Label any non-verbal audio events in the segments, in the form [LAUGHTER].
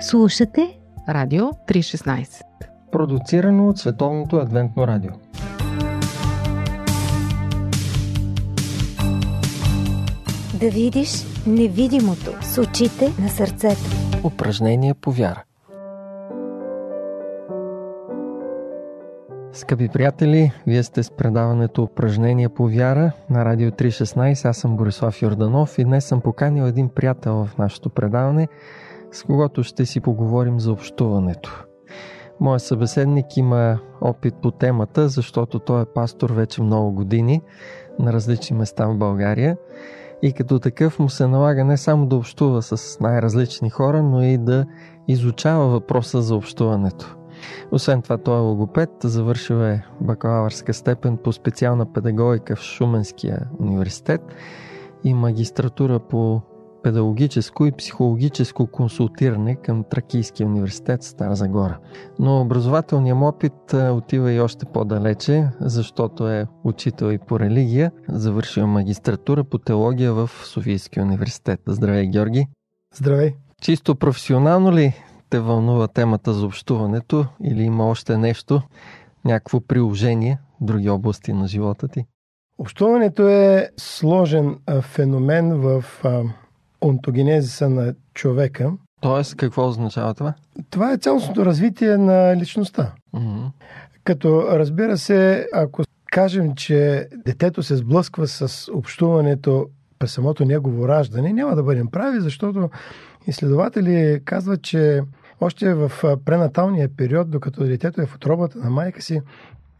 Слушате Радио 316 Продуцирано от Световното адвентно радио. Да видиш невидимото с очите на сърцето. Упражнение по вяра. Скъпи приятели, вие сте с предаването Упражнение по вяра на Радио 316. Аз съм Борислав Йорданов и днес съм поканил един приятел в нашето предаване, с когото ще си поговорим за общуването. Моят събеседник има опит по темата, защото той е пастор вече много години на различни места в България и като такъв му се налага не само да общува с най-различни хора, но и да изучава въпроса за общуването. Освен това, той е логопед, завършил е бакалавърска степен по специална педагогика в Шуменския университет и магистратура по педагогическо и психологическо консултиране към Тракийския университет Стара Загора. Но образователният му опит отива и още по-далече, защото е учител и по религия, завършил магистратура по теология в Софийския университет. Здравей, Георги! Здравей! Чисто професионално ли те вълнува темата за общуването или има още нещо, някакво приложение в други области на живота ти? Общуването е сложен феномен в онтогенезиса на човека. Тоест, какво означава това? Това е цялостното развитие на личността. Mm-hmm. Като разбира се, ако кажем, че детето се сблъсква с общуването през самото негово раждане, няма да бъдем прави, защото изследователи казват, че още в пренаталния период, докато детето е в отробата на майка си,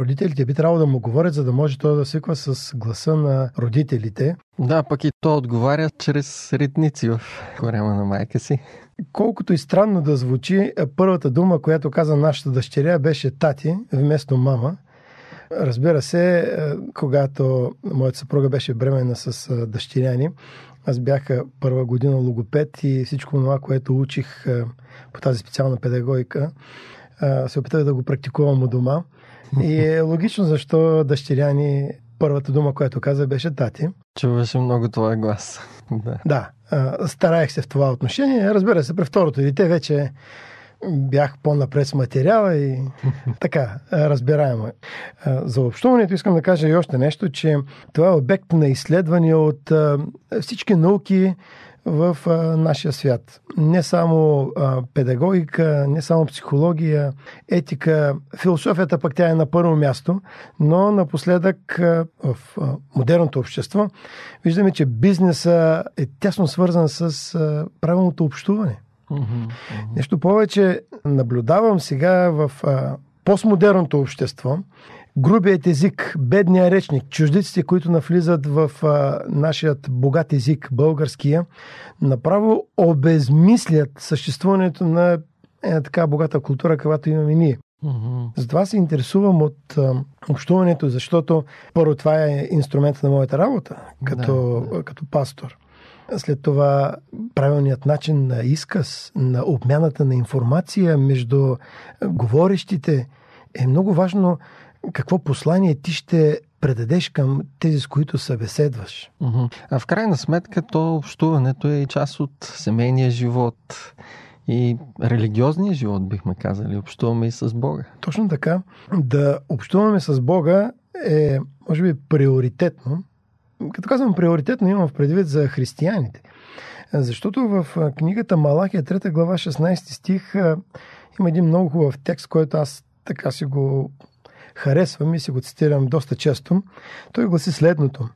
родителите би трябвало да му говорят, за да може той да свиква с гласа на родителите. Да, пък и то отговаря чрез ритници в корема на майка си. Колкото и странно да звучи, първата дума, която каза нашата дъщеря, беше тати вместо мама. Разбира се, когато моята съпруга беше бременна с дъщеряни, аз бях първа година логопед и всичко това, което учих по тази специална педагогика, се опитах да го практикувам у дома. И е логично защо дъщеря ни първата дума, която каза, беше тати. Чуваше много твоя глас. да. да. Стараех се в това отношение. Разбира се, при второто дете вече бях по-напред с материала и [LAUGHS] така, разбираемо е. За общуването искам да кажа и още нещо, че това е обект на изследване от всички науки в а, нашия свят. Не само а, педагогика, не само психология, етика, философията пък тя е на първо място, но напоследък а, в а, модерното общество виждаме, че бизнеса е тясно свързан с а, правилното общуване. Mm-hmm. Нещо повече наблюдавам сега в а, постмодерното общество, грубият език, бедния речник, чуждиците, които навлизат в а, нашият богат език, българския, направо обезмислят съществуването на една така богата култура, каквато имаме ние. Mm-hmm. Затова се интересувам от а, общуването, защото първо това е инструмент на моята работа, като, да, да. като пастор. След това правилният начин на изказ, на обмяната на информация между говорещите е много важно какво послание ти ще предадеш към тези, с които събеседваш. А в крайна сметка то общуването е и част от семейния живот и религиозния живот, бихме казали. Общуваме и с Бога. Точно така. Да общуваме с Бога е, може би, приоритетно. Като казвам приоритетно, имам в предвид за християните. Защото в книгата Малахия, 3 глава, 16 стих, има един много хубав текст, който аз така си го харесвам и си го цитирам доста често, той гласи следното.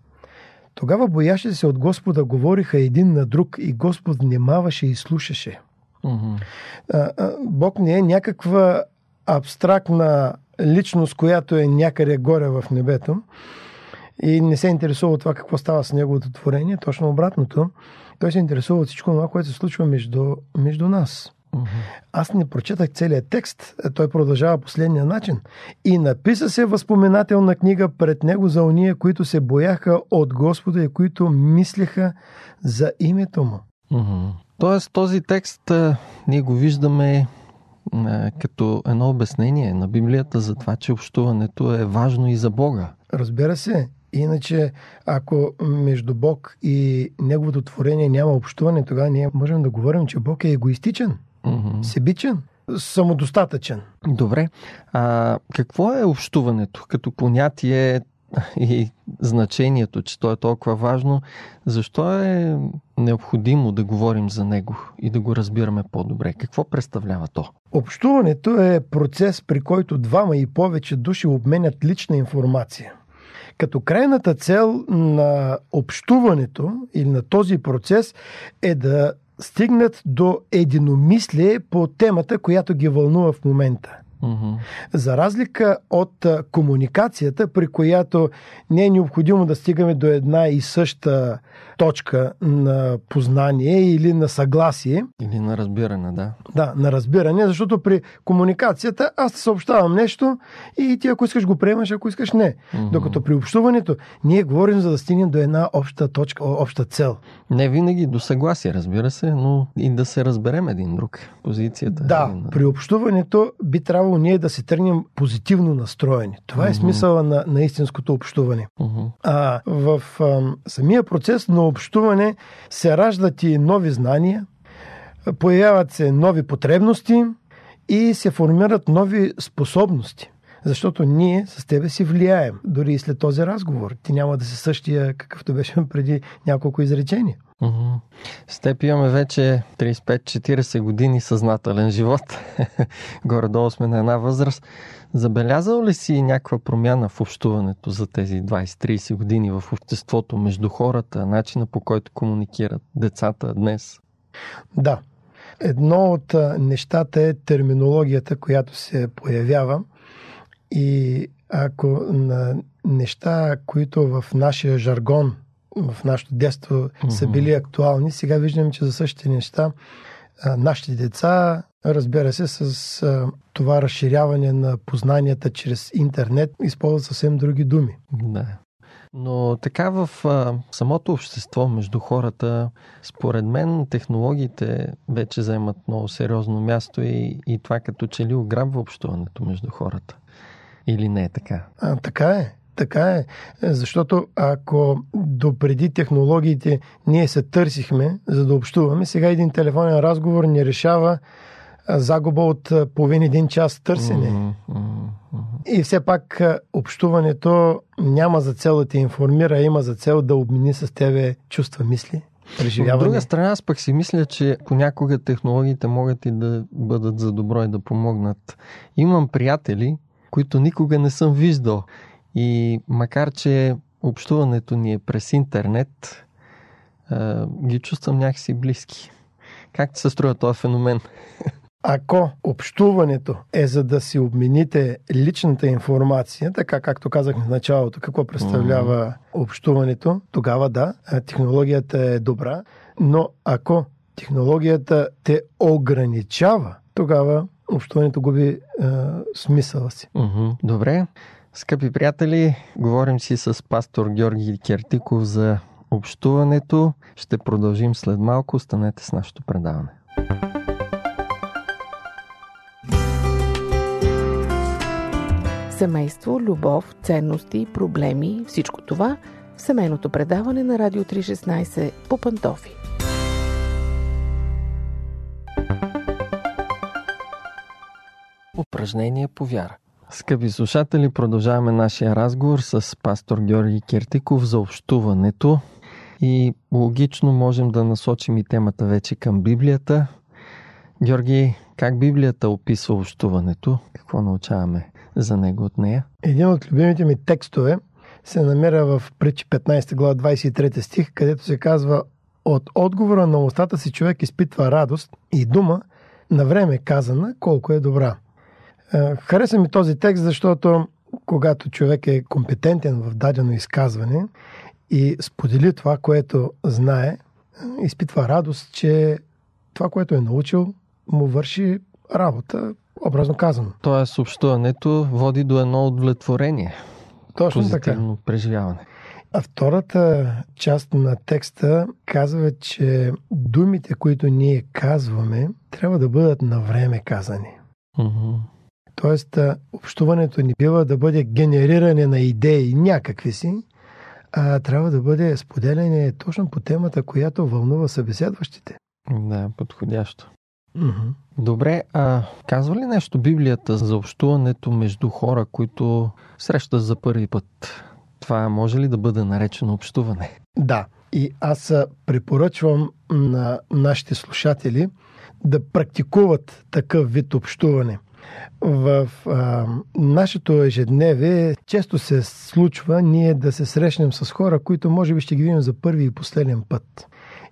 Тогава боящите се от Господа говориха един на друг и Господ внимаваше и слушаше. Mm-hmm. Бог не е някаква абстрактна личност, която е някъде горе в небето и не се интересува от това какво става с неговото творение, точно обратното. Той се интересува от всичко това, което се случва между, между нас. Аз не прочетах целият текст. Той продължава последния начин. И написа се възпоменателна книга пред него за уния, които се бояха от Господа и които мислеха за името му. Тоест този текст ние го виждаме като едно обяснение на Библията за това, че общуването е важно и за Бога. Разбира се. Иначе, ако между Бог и Неговото творение няма общуване, тогава ние можем да говорим, че Бог е егоистичен. Мгм. себичен, самодостатъчен. Добре. А какво е общуването като понятие и значението, че то е толкова важно? Защо е необходимо да говорим за него и да го разбираме по-добре? Какво представлява то? Общуването е процес, при който двама и повече души обменят лична информация. Като крайната цел на общуването или на този процес е да стигнат до единомислие по темата, която ги вълнува в момента. За разлика от комуникацията, при която не е необходимо да стигаме до една и съща точка на познание или на съгласие, Или на разбиране, да. да, на разбиране, защото при комуникацията аз ти съобщавам нещо и ти ако искаш го приемаш, ако искаш не. Докато при общуването ние говорим за да стигнем до една обща точка, обща цел. Не винаги до съгласие, разбира се, но и да се разберем един друг. Позицията. Да, е на- при общуването би трябвало ние да се тръгнем позитивно настроени. Това е Мгм. смисъла на, на истинското общуване. Мгм. А в ам, самия процес на общуване се раждат и нови знания, появяват се нови потребности и се формират нови способности. Защото ние с тебе си влияем, дори и след този разговор. Ти няма да си същия, какъвто беше [LAUGHS] преди няколко изречения. Мгм. С теб имаме вече 35-40 години съзнателен живот. [LAUGHS] Горе-долу сме на една възраст. Забелязал ли си някаква промяна в общуването за тези 20-30 години в обществото, между хората, начина по който комуникират децата днес? Да. Едно от нещата е терминологията, която се появява. И ако на неща, които в нашия жаргон, в нашето детство са били актуални, сега виждаме, че за същите неща нашите деца, разбира се, с а, това разширяване на познанията чрез интернет, използват съвсем други думи. Да. Но така в а, самото общество между хората, според мен технологиите вече заемат много сериозно място и, и това като че ли ограбва общуването между хората. Или не е така? А, така е. Така е. Защото ако допреди технологиите ние се търсихме, за да общуваме, сега един телефонен разговор ни решава загуба от половин един час търсене. Мгм. И все пак общуването няма за цел да те информира, а има за цел да обмени с тебе чувства, мисли, От друга страна, аз пък си мисля, че понякога технологиите могат и да бъдат за добро и да помогнат. Имам приятели, които никога не съм виждал. И макар, че общуването ни е през интернет, ги чувствам някакси близки. Как ти се струва този феномен? Ако общуването е за да си обмените личната информация, така както казахме в началото, какво представлява общуването, тогава да, технологията е добра, но ако технологията те ограничава, тогава общуването губи а, смисъла си. Мгм. Добре. Скъпи приятели, говорим си с пастор Георги Кертиков за общуването. Ще продължим след малко. Останете с нашето предаване. Семейство, любов, ценности, проблеми, всичко това в семейното предаване на Радио 316 по Пантофи. Упражнение по вяра. Скъпи слушатели, продължаваме нашия разговор с пастор Георги Кертиков за общуването и логично можем да насочим и темата вече към Библията. Георги, как Библията описва общуването? Какво научаваме за него от нея? Един от любимите ми текстове се намира в Притчи 15 глава 23 стих, където се казва от отговора на устата си човек изпитва радост и дума на време казана колко е добра. Е, Хареса ми този текст, защото когато човек е компетентен в дадено изказване и сподели това, което знае, изпитва радост, че това, което е научил, му върши работа, образно казано. Тоест, общуването води до едно удовлетворение, Точно така. позитивно преживяване. А втората част на текста казва, че думите, които ние казваме, трябва да бъдат на време казани. Мгм. Тоест, общуването ни бива да бъде генериране на идеи някакви си, а трябва да бъде споделяне точно по темата, която вълнува събеседващите. Да, подходящо. Мгм. Добре, а казва ли нещо Библията за общуването между хора, които срещат за първи път? Това може ли да бъде наречено общуване? Да. И аз препоръчвам на нашите слушатели да практикуват такъв вид общуване. В а, нашето ежедневие често се случва ние да се срещнем с хора, които може би ще ги видим за първи и последен път.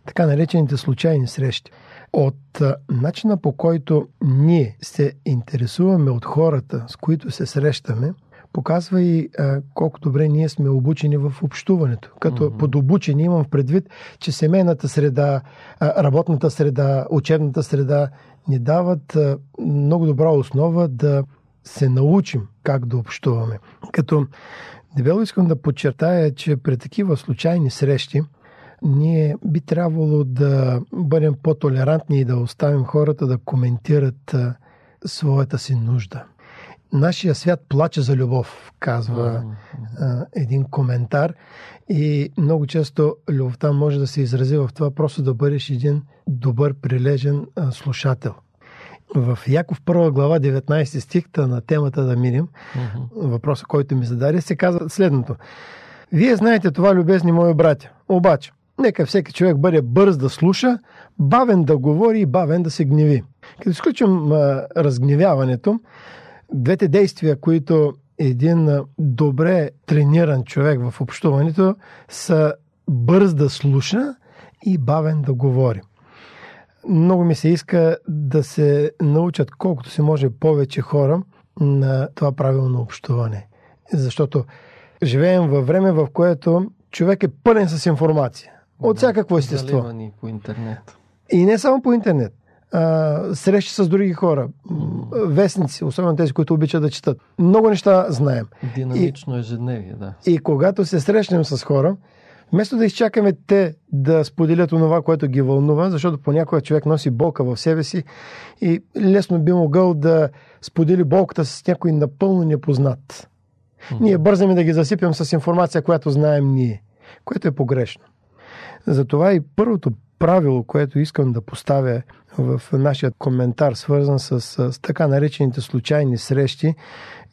Така наречените случайни срещи. От а, начина по който ние се интересуваме от хората, с които се срещаме, показва и а, колко добре ние сме обучени в общуването. Като Мгм. под обучени имам предвид, че семейната среда, а, работната среда, учебната среда ни дават а, много добра основа да се научим как да общуваме. Като дебело искам да подчертая, че при такива случайни срещи ние би трябвало да бъдем по-толерантни и да оставим хората да коментират а, своята си нужда. Нашия свят плаче за любов, казва а, един коментар. И много често любовта може да се изрази в това просто да бъдеш един добър, прилежен а, слушател. В Яков 1 глава 19 стихта на темата да минем, въпроса, който ми зададе, се казва следното. Вие знаете това, любезни мои братя. Обаче, нека всеки човек бъде бърз да слуша, бавен да говори и бавен да се гневи. Като изключим а, разгневяването, двете действия, които един добре трениран човек в общуването са бърз да слуша и бавен да говори. Много ми се иска да се научат колкото се може повече хора на това правилно общуване. Защото живеем във време, в което човек е пълен с информация. От Да, всякакво естество. по интернет. И не само по интернет. А, срещи с други хора, вестници, особено тези, които обичат да четат. Много неща знаем. Динамично ежедневие, да. И когато се срещнем с хора, вместо да изчакаме те да споделят онова, което ги вълнува, защото понякога човек носи болка в себе си и лесно би могъл да сподели болката с някой напълно непознат. Мгм. Ние бързаме да ги засипем с информация, която знаем ние, което е погрешно. Затова и първото правило, което искам да поставя в нашия коментар, свързан с, с така наречените случайни срещи,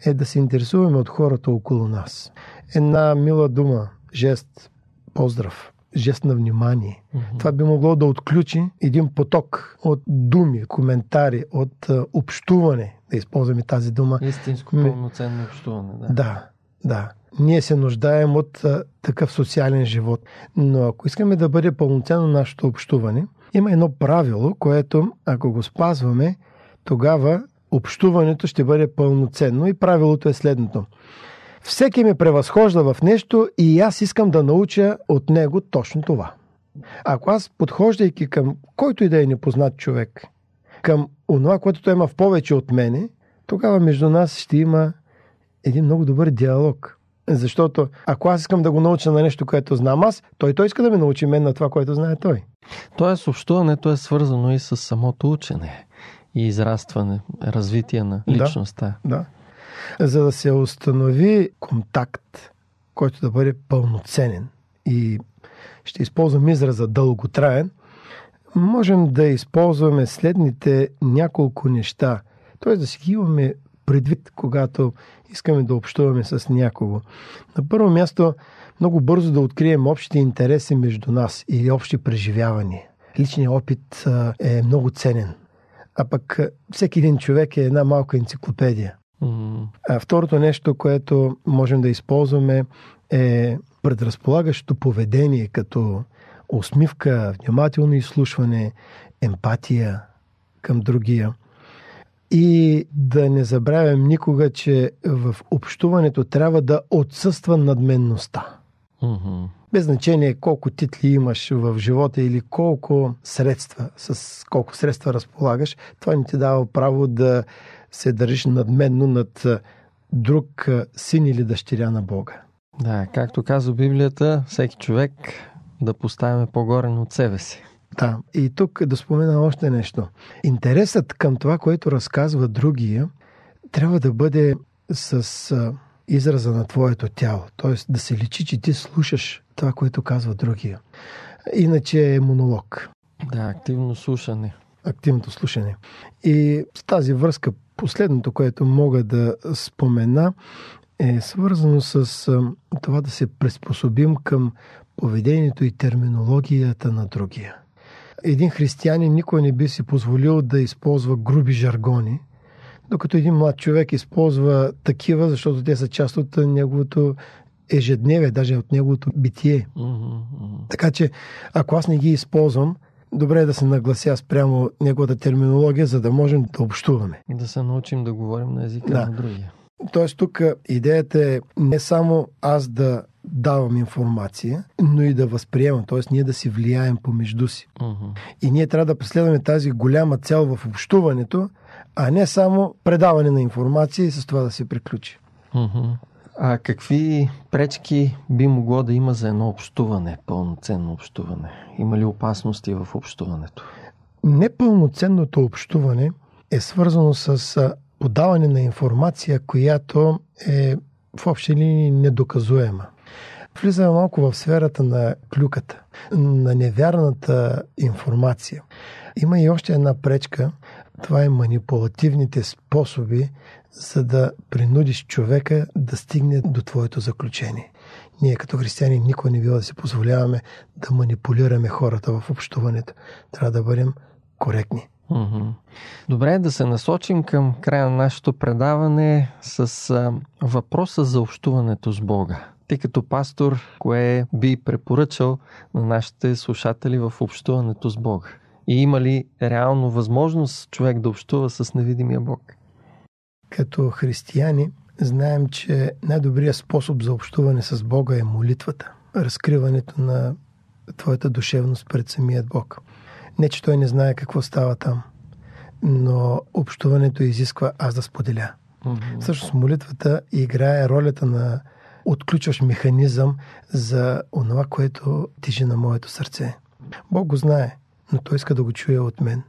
е да се интересуваме от хората около нас. Една мила дума, жест, поздрав, жест на внимание. Мгм. Това би могло да отключи един поток от думи, коментари, от а, общуване, да използваме тази дума, Истинско пълноценно общуване, да. да, да. Ние се нуждаем от а, такъв социален живот. Но ако искаме да бъде пълноценно нашето общуване, има едно правило, което ако го спазваме, тогава общуването ще бъде пълноценно и правилото е следното. Всеки ме превъзхожда в нещо и аз искам да науча от него точно това. Ако аз, подхождайки към който и да е непознат човек, към онова, което той има в повече от мене, тогава между нас ще има един много добър диалог. Защото ако аз искам да го науча на нещо, което знам аз, той той иска да ме научи мен на това, което знае той. Тоест, общуването е свързано и с самото учене и израстване, развитие на Да. личността. Да. За да се установи контакт, който да бъде пълноценен и ще използвам израза дълготраен, можем да използваме следните няколко неща. Т.е. да си ги имаме предвид, когато искаме да общуваме с някого. На първо място, много бързо да открием общите интереси между нас или общи преживявания. Личният опит е много ценен. А пък всеки един човек е една малка енциклопедия. М, А второто нещо, което можем да използваме е предразполагащото поведение, като усмивка, внимателно изслушване, емпатия към другия. И да не забравям никога, че в общуването трябва да отсъства надменността. мгм. Без значение колко титли имаш в живота или колко средства, с колко средства разполагаш, това не ти дава право да се държиш надменно над друг син или дъщеря на Бога. Да, както казва Библията, всеки човек да поставяме по-горе от себе си. Да, и тук да спомена още нещо. Интересът към това, което разказва другия, трябва да бъде с израза на твоето тяло. Тоест да се личи, че ти слушаш това, което казва другия. Иначе е монолог. Да, активно слушане. активното слушане. И с тази връзка, последното, което мога да спомена, е свързано с това да се приспособим към поведението и терминологията на другия. Един християнин никой не би си позволил да използва груби жаргони, докато един млад човек използва такива, защото те са част от неговото ежедневие, даже от неговото битие. Mm-hmm. Така че, ако аз не ги използвам, добре е да се наглася спрямо неговата терминология, за да можем да общуваме. И да се научим да говорим на езика да. на другия. Тоест тук идеята е не само аз да давам информация, но и да възприемам, т.е. ние да си влияем помежду си. Uh-huh. И ние трябва да преследваме тази голяма цел в общуването, а не само предаване на информация и с това да се приключи. Uh-huh. А какви пречки би могло да има за едно общуване, пълноценно общуване? Има ли опасности в общуването? Непълноценното общуване е свързано с подаване на информация, която е в общи линии недоказуема. Влизаме малко в сферата на клюката, на невярната информация. Има и още една пречка. Това е манипулативните способи, за да принудиш човека да стигне до твоето заключение. Ние като християни никой не бива да си позволяваме да манипулираме хората в общуването. Трябва да бъдем коректни. Добре да се насочим към края на нашето предаване с въпроса за общуването с Бога. Ти като пастор, кое би препоръчал на нашите слушатели в общуването с Бога? И има ли реално възможност човек да общува с невидимия Бог? Като християни знаем, че най-добрият способ за общуване с Бога е молитвата, разкриването на твоята душевност пред самият Бог. Не, че той не знае какво става там, но общуването изисква аз да споделя. Mm-hmm. Всъщност молитвата играе ролята на отключваш механизъм за онова, което тежи на моето сърце. Бог го знае, но той иска да го чуе от мен.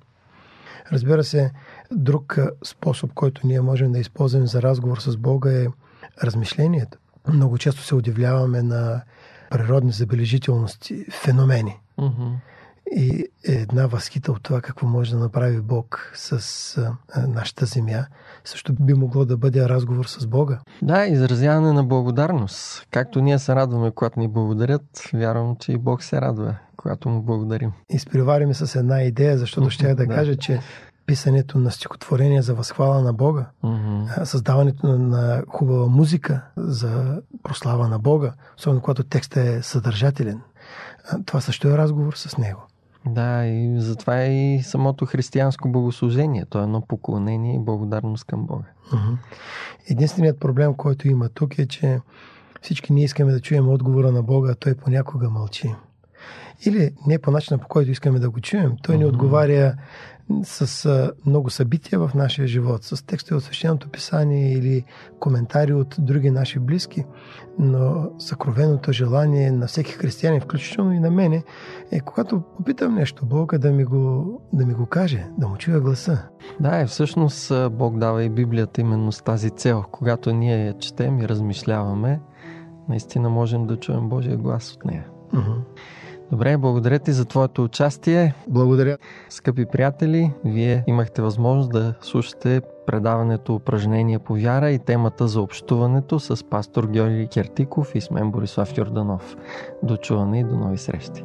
Разбира се, друг способ, който ние можем да използваме за разговор с Бога е размишлението. Много често се удивляваме на природни забележителности, феномени. Mm-hmm и една възхита от това какво може да направи Бог с а, нашата земя, също би могло да бъде разговор с Бога. Да, изразяване на благодарност. Както ние се радваме, когато ни благодарят, вярвам, че и Бог се радва, когато му благодарим. Изпревариме с една идея, защото ще да, кажа, че писането на стихотворения за възхвала на Бога, mm-hmm. създаването на хубава музика за прослава на Бога, особено когато текстът е съдържателен. Това също е разговор с Него. Да, и затова е и самото християнско богослужение. То е едно поклонение и благодарност към Бога. Единственият проблем, който има тук е, че всички ние искаме да чуем отговора на Бога, а той понякога мълчи. Или не по начина, по който искаме да го чуем. Той не отговаря с много събития в нашия живот, с текстове от Свещеното писание или коментари от други наши близки, но съкровеното желание на всеки християнин, включително и на мене, е когато попитам нещо Бога да ми го, да ми го каже, да му чуя гласа. Да, и всъщност Бог дава и Библията именно с тази цел. Когато ние я четем и размишляваме, наистина можем да чуем Божия глас от нея. Uh-huh. Добре, благодаря ти за твоето участие. Благодаря. Скъпи приятели, вие имахте възможност да слушате предаването Упражнения по вяра и темата за общуването с пастор Георги Кертиков и с мен Борислав Йорданов. До чуване и до нови срещи.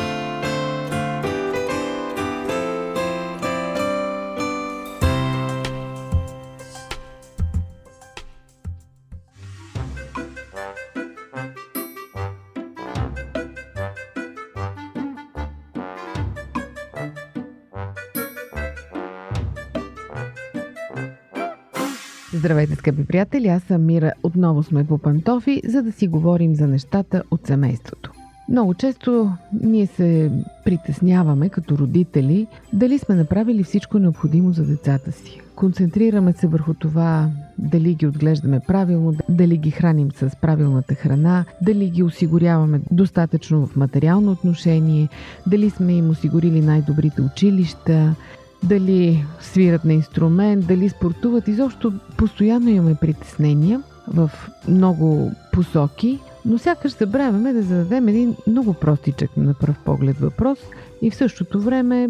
Здравейте, скъпи приятели! Аз съм Мира. Отново сме по пантофи, за да си говорим за нещата от семейството. Много често ние се притесняваме като родители дали сме направили всичко необходимо за децата си. Концентрираме се върху това дали ги отглеждаме правилно, дали ги храним с правилната храна, дали ги осигуряваме достатъчно в материално отношение, дали сме им осигурили най-добрите училища, дали свират на инструмент, дали спортуват. Изобщо постоянно имаме притеснения в много посоки, но сякаш забравяме да зададем един много простичък на пръв поглед въпрос и в същото време,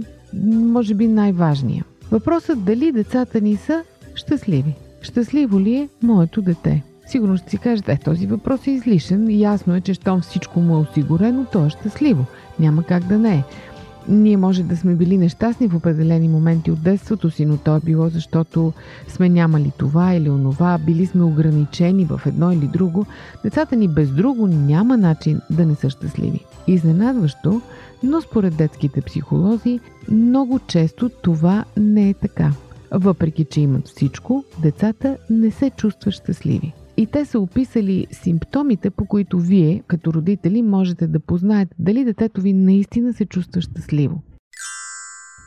може би най-важния. Въпросът дали децата ни са щастливи. Щастливо ли е моето дете? Сигурно ще си кажете, е, този въпрос е излишен. Ясно е, че щом всичко му е осигурено, то е щастливо. Няма как да не е. Ние може да сме били нещастни в определени моменти от детството си, но то е било защото сме нямали това или онова, били сме ограничени в едно или друго. Децата ни без друго няма начин да не са щастливи. Изненадващо, но според детските психолози, много често това не е така. Въпреки, че имат всичко, децата не се чувстват щастливи. И те са описали симптомите, по които вие, като родители, можете да познаете дали детето ви наистина се чувства щастливо.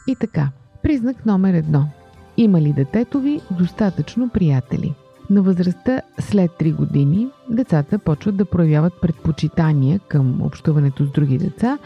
И така, признак номер едно. Има ли детето ви достатъчно приятели? На възрастта след 3 години децата почват да проявяват предпочитания към общуването с други деца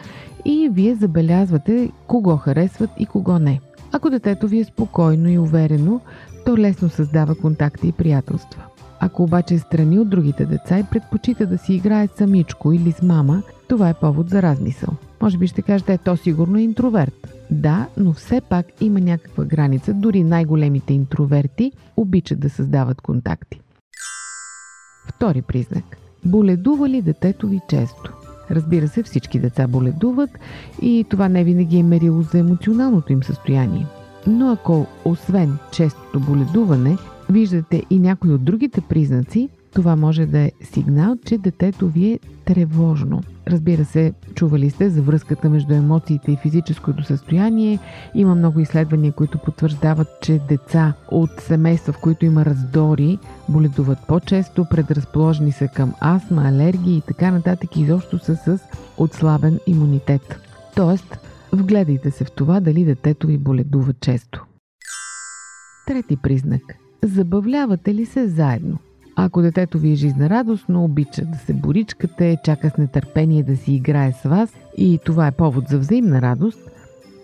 и вие забелязвате кого харесват и кого не. Ако детето ви е спокойно и уверено, то лесно създава контакти и приятелства. Ако обаче е страни от другите деца и предпочита да си играе самичко или с мама, това е повод за размисъл. Може би ще кажете, е, то сигурно е интроверт. Да, но все пак има някаква граница. Дори най-големите интроверти обичат да създават контакти. Втори признак. Боледува ли детето ви често? Разбира се, всички деца боледуват и това не винаги е мерило за емоционалното им състояние. Но ако освен честото боледуване, виждате и някои от другите признаци, това може да е сигнал, че детето ви е тревожно. Разбира се, чували сте за връзката между емоциите и физическото състояние. Има много изследвания, които потвърждават, че деца от семейства, в които има раздори, боледуват по-често, предразположени са към астма, алергии и така нататък, и изобщо са с отслабен имунитет. Тоест, вгледайте се в това дали детето ви боледува често. Трети признак – Забавлявате ли се заедно? Ако детето ви е жизнерадостно, обича да се боричкате, чака с нетърпение да си играе с вас и това е повод за взаимна радост,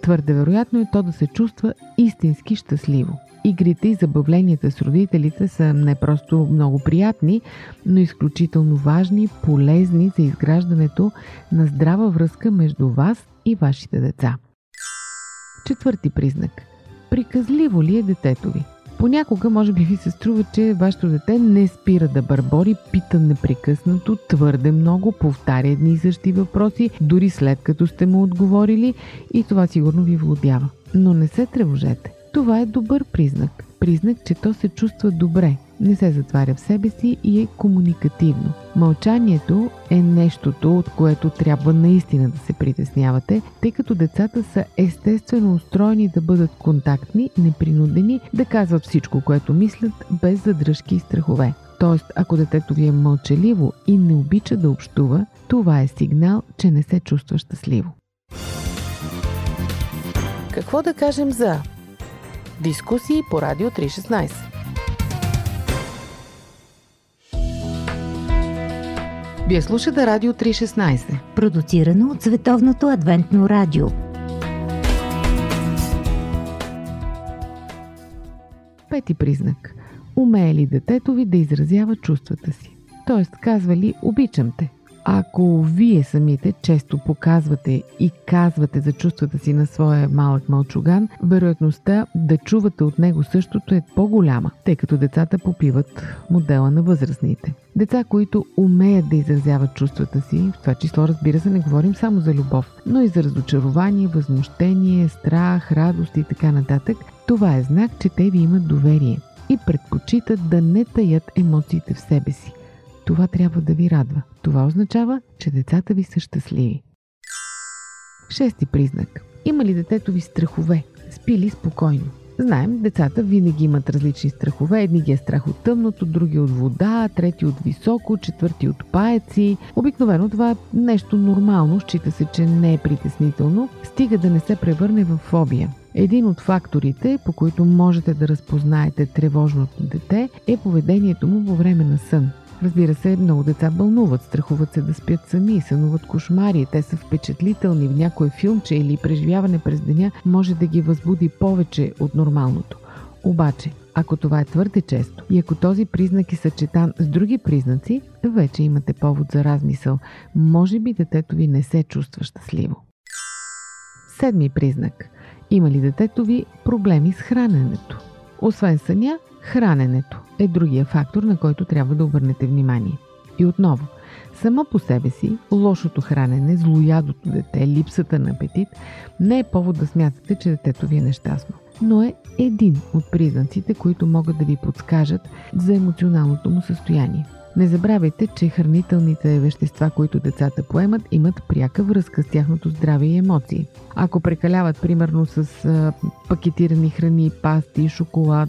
твърде вероятно е то да се чувства истински щастливо. Игрите и забавленията с родителите са не просто много приятни, но изключително важни, полезни за изграждането на здрава връзка между вас и вашите деца. Четвърти признак. Приказливо ли е детето ви? Понякога може би ви се струва, че вашето дете не спира да бърбори, пита непрекъснато, твърде много, повтаря едни и същи въпроси, дори след като сте му отговорили и това сигурно ви владява. Но не се тревожете. Това е добър признак. Признак, че то се чувства добре, не се затваря в себе си и е комуникативно. Мълчанието е нещото, от което трябва наистина да се притеснявате, тъй като децата са естествено устроени да бъдат контактни, непринудени, да казват всичко, което мислят, без задръжки и страхове. Тоест, ако детето ви е мълчаливо и не обича да общува, това е сигнал, че не се чувства щастливо. Какво да кажем за дискусии по Радио 316? Вие слушате Радио 316. Продуцирано от Световното адвентно радио. Пети признак. Умее ли детето ви да изразява чувствата си? Тоест, казва ли обичам те? Ако вие самите често показвате и казвате за чувствата си на своя малък мълчуган, вероятността да чувате от него същото е по-голяма, тъй като децата попиват модела на възрастните. Деца, които умеят да изразяват чувствата си, в това число разбира се не говорим само за любов, но и за разочарование, възмущение, страх, радост и така нататък, това е знак, че те ви имат доверие и предпочитат да не таят емоциите в себе си – това трябва да ви радва. Това означава, че децата ви са щастливи. Шести признак. Има ли детето ви страхове? Спи ли спокойно? Знаем, децата винаги имат различни страхове. Едни ги е страх от тъмното, други от вода, трети от високо, четвърти от паеци. Обикновено това е нещо нормално, счита се, че не е притеснително, стига да не се превърне в фобия. Един от факторите, по които можете да разпознаете тревожното дете, е поведението му по време на сън. Разбира се, много деца бълнуват, страхуват се да спят сами, сънуват кошмари, те са впечатлителни в някое филмче или преживяване през деня може да ги възбуди повече от нормалното. Обаче, ако това е твърде често и ако този признак е съчетан с други признаци, вече имате повод за размисъл. Може би детето ви не се чувства щастливо. Седми признак. Има ли детето ви проблеми с храненето? Освен съня, храненето е другия фактор, на който трябва да обърнете внимание. И отново, само по себе си, лошото хранене, злоядото дете, липсата на апетит не е повод да смятате, че детето ви е нещастно, но е един от признаците, които могат да ви подскажат за емоционалното му състояние. Не забравяйте, че хранителните вещества, които децата поемат, имат пряка връзка с тяхното здраве и емоции. Ако прекаляват, примерно, с а, пакетирани храни, пасти, шоколад,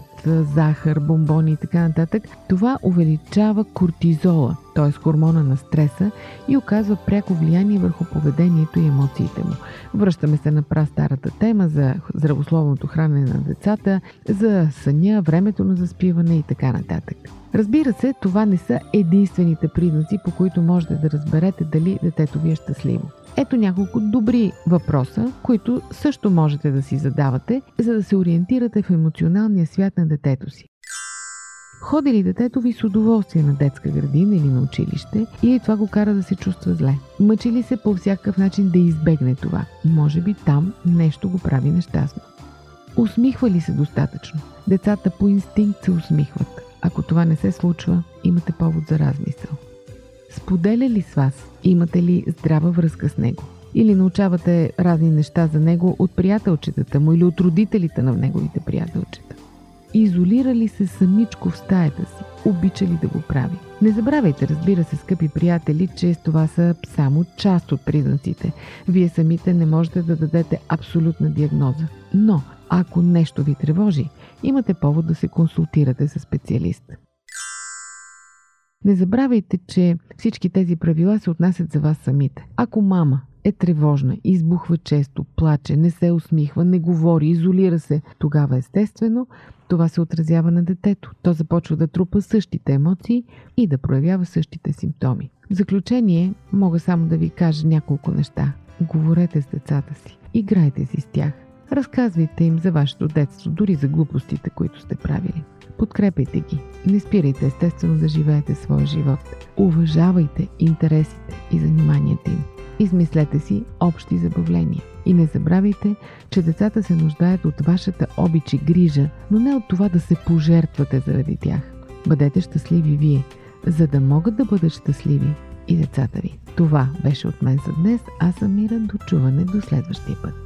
захар, бомбони и така нататък, това увеличава кортизола, т.е. хормона на стреса и оказва пряко влияние върху поведението и емоциите му. Връщаме се на прастарата тема за здравословното хранене на децата, за съня, времето на заспиване и така нататък. Разбира се, това не са единствените признаци, по които можете да разберете дали детето ви е щастливо. Ето няколко добри въпроса, които също можете да си задавате, за да се ориентирате в емоционалния свят на детето си. Ходи ли детето ви с удоволствие на детска градина или на училище или това го кара да се чувства зле? Мъчи ли се по всякакъв начин да избегне това? Може би там нещо го прави нещастно. Усмихва ли се достатъчно? Децата по инстинкт се усмихват. Ако това не се случва, имате повод за размисъл. Споделя ли с вас? Имате ли здрава връзка с него? Или научавате разни неща за него от приятелчетата му или от родителите на неговите приятелчета? Изолира ли се самичко в стаята си? Обича ли да го прави? Не забравяйте, разбира се, скъпи приятели, че това са само част от признаците. Вие самите не можете да дадете абсолютна диагноза. Но, ако нещо ви тревожи, имате повод да се консултирате с специалист. Не забравяйте, че всички тези правила се отнасят за вас самите. Ако мама е тревожна, избухва често, плаче, не се усмихва, не говори, изолира се, тогава естествено това се отразява на детето. То започва да трупа същите емоции и да проявява същите симптоми. В заключение мога само да ви кажа няколко неща. Говорете с децата си, играйте си с тях, разказвайте им за вашето детство, дори за глупостите, които сте правили. Подкрепяйте ги. Не спирайте естествено да живеете своя живот. Уважавайте интересите и заниманията им. Измислете си общи забавления. И не забравяйте, че децата се нуждаят от вашата обич и грижа, но не от това да се пожертвате заради тях. Бъдете щастливи вие, за да могат да бъдат щастливи и децата ви. Това беше от мен за днес. Аз съм Мира. До чуване до следващия път.